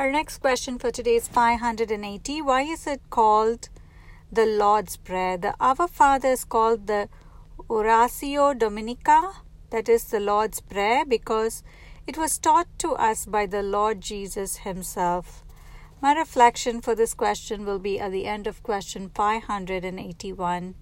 Our next question for today is 580. Why is it called the Lord's Prayer? The Our Father is called the Oratio Dominica, that is the Lord's Prayer, because it was taught to us by the Lord Jesus Himself. My reflection for this question will be at the end of question 581.